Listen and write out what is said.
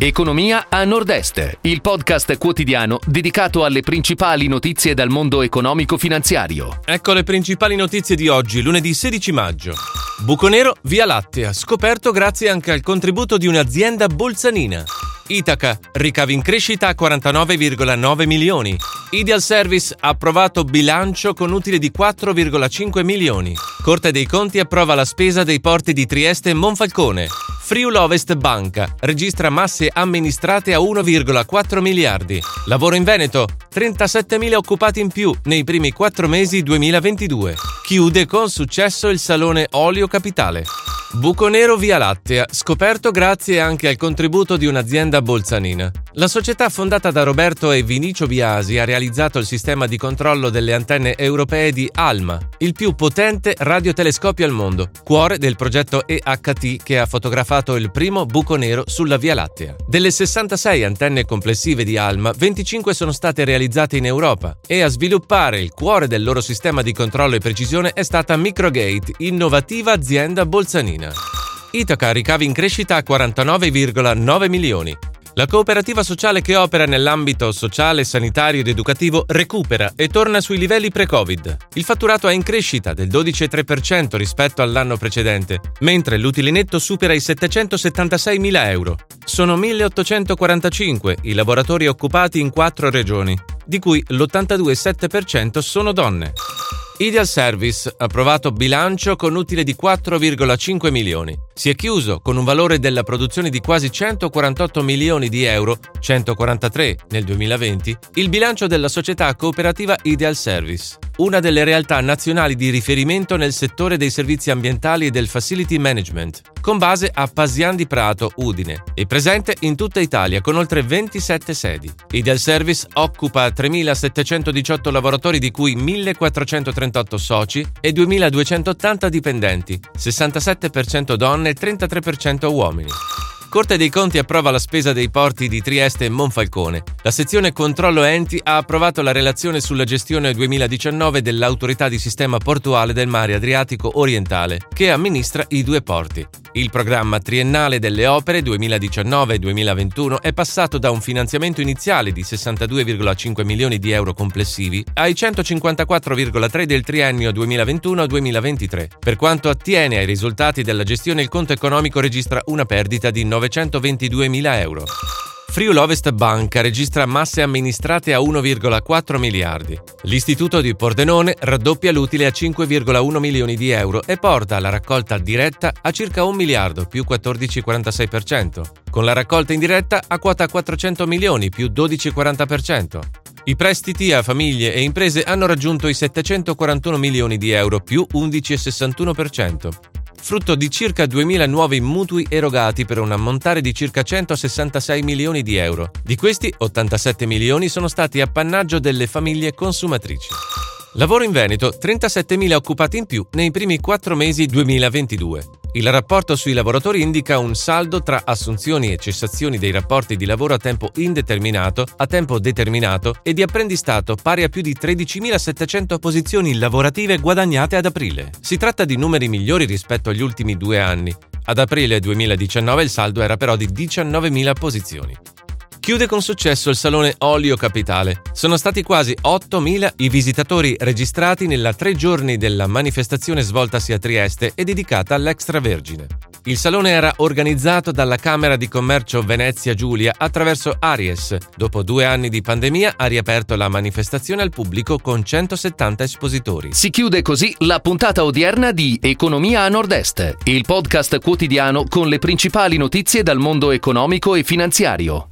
Economia a Nord-Est, il podcast quotidiano dedicato alle principali notizie dal mondo economico-finanziario. Ecco le principali notizie di oggi, lunedì 16 maggio. Buco nero, via Lattea, scoperto grazie anche al contributo di un'azienda bolzanina. Itaca, ricavi in crescita a 49,9 milioni. Ideal Service ha approvato bilancio con utile di 4,5 milioni. Corte dei Conti approva la spesa dei porti di Trieste e Monfalcone. Friul Ovest Banca registra masse amministrate a 1,4 miliardi. Lavoro in Veneto, 37.000 occupati in più nei primi 4 mesi 2022. Chiude con successo il Salone Olio Capitale. Buco nero via Lattea, scoperto grazie anche al contributo di un'azienda bolzanina. La società fondata da Roberto e Vinicio Biasi ha realizzato il sistema di controllo delle antenne europee di ALMA, il più potente radiotelescopio al mondo, cuore del progetto EHT che ha fotografato il primo buco nero sulla Via Lattea. Delle 66 antenne complessive di ALMA, 25 sono state realizzate in Europa e a sviluppare il cuore del loro sistema di controllo e precisione è stata Microgate, innovativa azienda bolzanina. Itaca ricavi in crescita a 49,9 milioni. La cooperativa sociale che opera nell'ambito sociale, sanitario ed educativo recupera e torna sui livelli pre-Covid. Il fatturato è in crescita del 12,3% rispetto all'anno precedente, mentre l'utile netto supera i 776 mila euro. Sono 1845 i lavoratori occupati in quattro regioni, di cui l'82,7% sono donne. Ideal Service, approvato bilancio con utile di 4,5 milioni. Si è chiuso con un valore della produzione di quasi 148 milioni di euro, 143 nel 2020, il bilancio della società cooperativa Ideal Service, una delle realtà nazionali di riferimento nel settore dei servizi ambientali e del facility management, con base a Pasian di Prato, Udine, e presente in tutta Italia con oltre 27 sedi. Ideal Service occupa 3.718 lavoratori di cui 1.430 138 soci e 2.280 dipendenti, 67% donne e 33% uomini. Corte dei Conti approva la spesa dei porti di Trieste e Monfalcone. La sezione Controllo Enti ha approvato la relazione sulla gestione 2019 dell'Autorità di Sistema Portuale del Mare Adriatico Orientale, che amministra i due porti. Il programma triennale delle opere 2019-2021 è passato da un finanziamento iniziale di 62,5 milioni di euro complessivi ai 154,3 del triennio 2021-2023. Per quanto attiene ai risultati della gestione, il conto economico registra una perdita di 922 mila euro. Friul Ovest Banca registra masse amministrate a 1,4 miliardi. L'Istituto di Pordenone raddoppia l'utile a 5,1 milioni di euro e porta la raccolta diretta a circa 1 miliardo più 14,46%, con la raccolta indiretta a quota 400 milioni più 12,40%. I prestiti a famiglie e imprese hanno raggiunto i 741 milioni di euro più 11,61% frutto di circa 2.000 nuovi mutui erogati per un ammontare di circa 166 milioni di euro. Di questi, 87 milioni sono stati appannaggio delle famiglie consumatrici. Lavoro in Veneto, 37.000 occupati in più nei primi quattro mesi 2022. Il rapporto sui lavoratori indica un saldo tra assunzioni e cessazioni dei rapporti di lavoro a tempo indeterminato, a tempo determinato e di apprendistato pari a più di 13.700 posizioni lavorative guadagnate ad aprile. Si tratta di numeri migliori rispetto agli ultimi due anni. Ad aprile 2019 il saldo era però di 19.000 posizioni. Chiude con successo il Salone Olio Capitale. Sono stati quasi 8.000 i visitatori registrati nella tre giorni della manifestazione svoltasi a Trieste e dedicata all'extravergine. Il salone era organizzato dalla Camera di Commercio Venezia Giulia attraverso Aries. Dopo due anni di pandemia ha riaperto la manifestazione al pubblico con 170 espositori. Si chiude così la puntata odierna di Economia a Nord-Est, il podcast quotidiano con le principali notizie dal mondo economico e finanziario.